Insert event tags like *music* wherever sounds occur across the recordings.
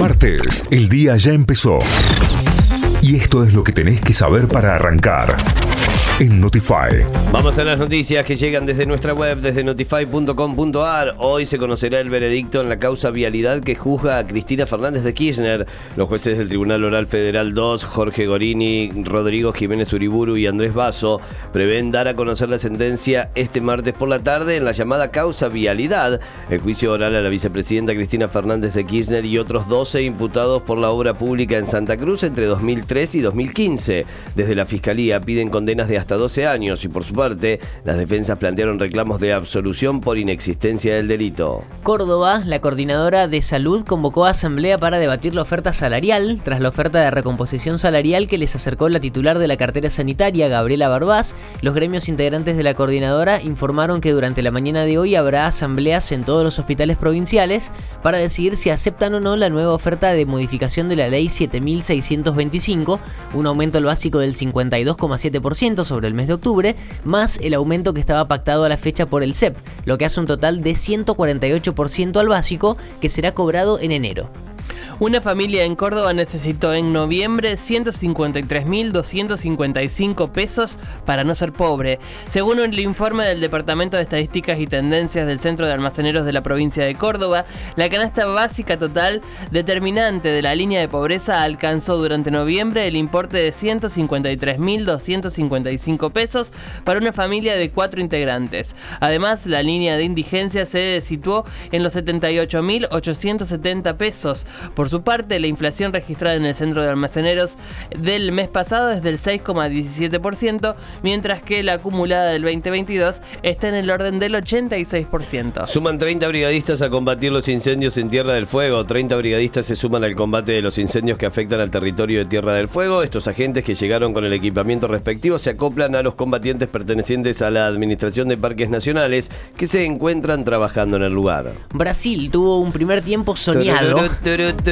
Martes, el día ya empezó. Y esto es lo que tenés que saber para arrancar en Notify. Vamos a las noticias que llegan desde nuestra web, desde notify.com.ar. Hoy se conocerá el veredicto en la causa vialidad que juzga a Cristina Fernández de Kirchner. Los jueces del Tribunal Oral Federal 2, Jorge Gorini, Rodrigo Jiménez Uriburu y Andrés Basso, prevén dar a conocer la sentencia este martes por la tarde en la llamada causa vialidad. El juicio oral a la vicepresidenta Cristina Fernández de Kirchner y otros 12 imputados por la obra pública en Santa Cruz entre 2003 y 2015. Desde la Fiscalía piden condenas de hasta hasta 12 años y por su parte, las defensas plantearon reclamos de absolución por inexistencia del delito. Córdoba, la coordinadora de salud, convocó a asamblea para debatir la oferta salarial tras la oferta de recomposición salarial que les acercó la titular de la cartera sanitaria, Gabriela Barbás. Los gremios integrantes de la coordinadora informaron que durante la mañana de hoy habrá asambleas en todos los hospitales provinciales para decidir si aceptan o no la nueva oferta de modificación de la ley 7625, un aumento al básico del 52,7% sobre sobre el mes de octubre, más el aumento que estaba pactado a la fecha por el CEP, lo que hace un total de 148% al básico que será cobrado en enero. Una familia en Córdoba necesitó en noviembre 153.255 pesos para no ser pobre. Según el informe del Departamento de Estadísticas y Tendencias del Centro de Almaceneros de la provincia de Córdoba, la canasta básica total determinante de la línea de pobreza alcanzó durante noviembre el importe de 153.255 pesos para una familia de cuatro integrantes. Además, la línea de indigencia se situó en los 78.870 pesos. Por por su parte, la inflación registrada en el centro de almaceneros del mes pasado es del 6,17%, mientras que la acumulada del 2022 está en el orden del 86%. Suman 30 brigadistas a combatir los incendios en Tierra del Fuego. 30 brigadistas se suman al combate de los incendios que afectan al territorio de Tierra del Fuego. Estos agentes que llegaron con el equipamiento respectivo se acoplan a los combatientes pertenecientes a la Administración de Parques Nacionales que se encuentran trabajando en el lugar. Brasil tuvo un primer tiempo soñado.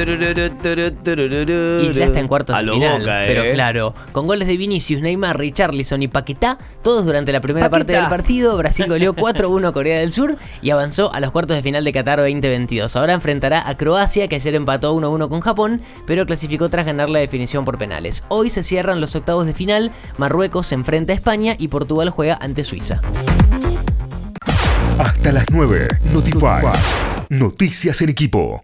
Y ya está en cuartos de final. Pero ¿eh? claro, con goles de Vinicius, Neymar, Richarlison y Paquetá, todos durante la primera parte del partido, Brasil goleó *laughs* 4-1 a Corea del Sur y avanzó a los cuartos de final de Qatar 2022. Ahora enfrentará a Croacia, que ayer empató 1-1 con Japón, pero clasificó tras ganar la definición por penales. Hoy se cierran los octavos de final, Marruecos se enfrenta a España y Portugal juega ante Suiza. Hasta las 9, Notify. Noticias en equipo.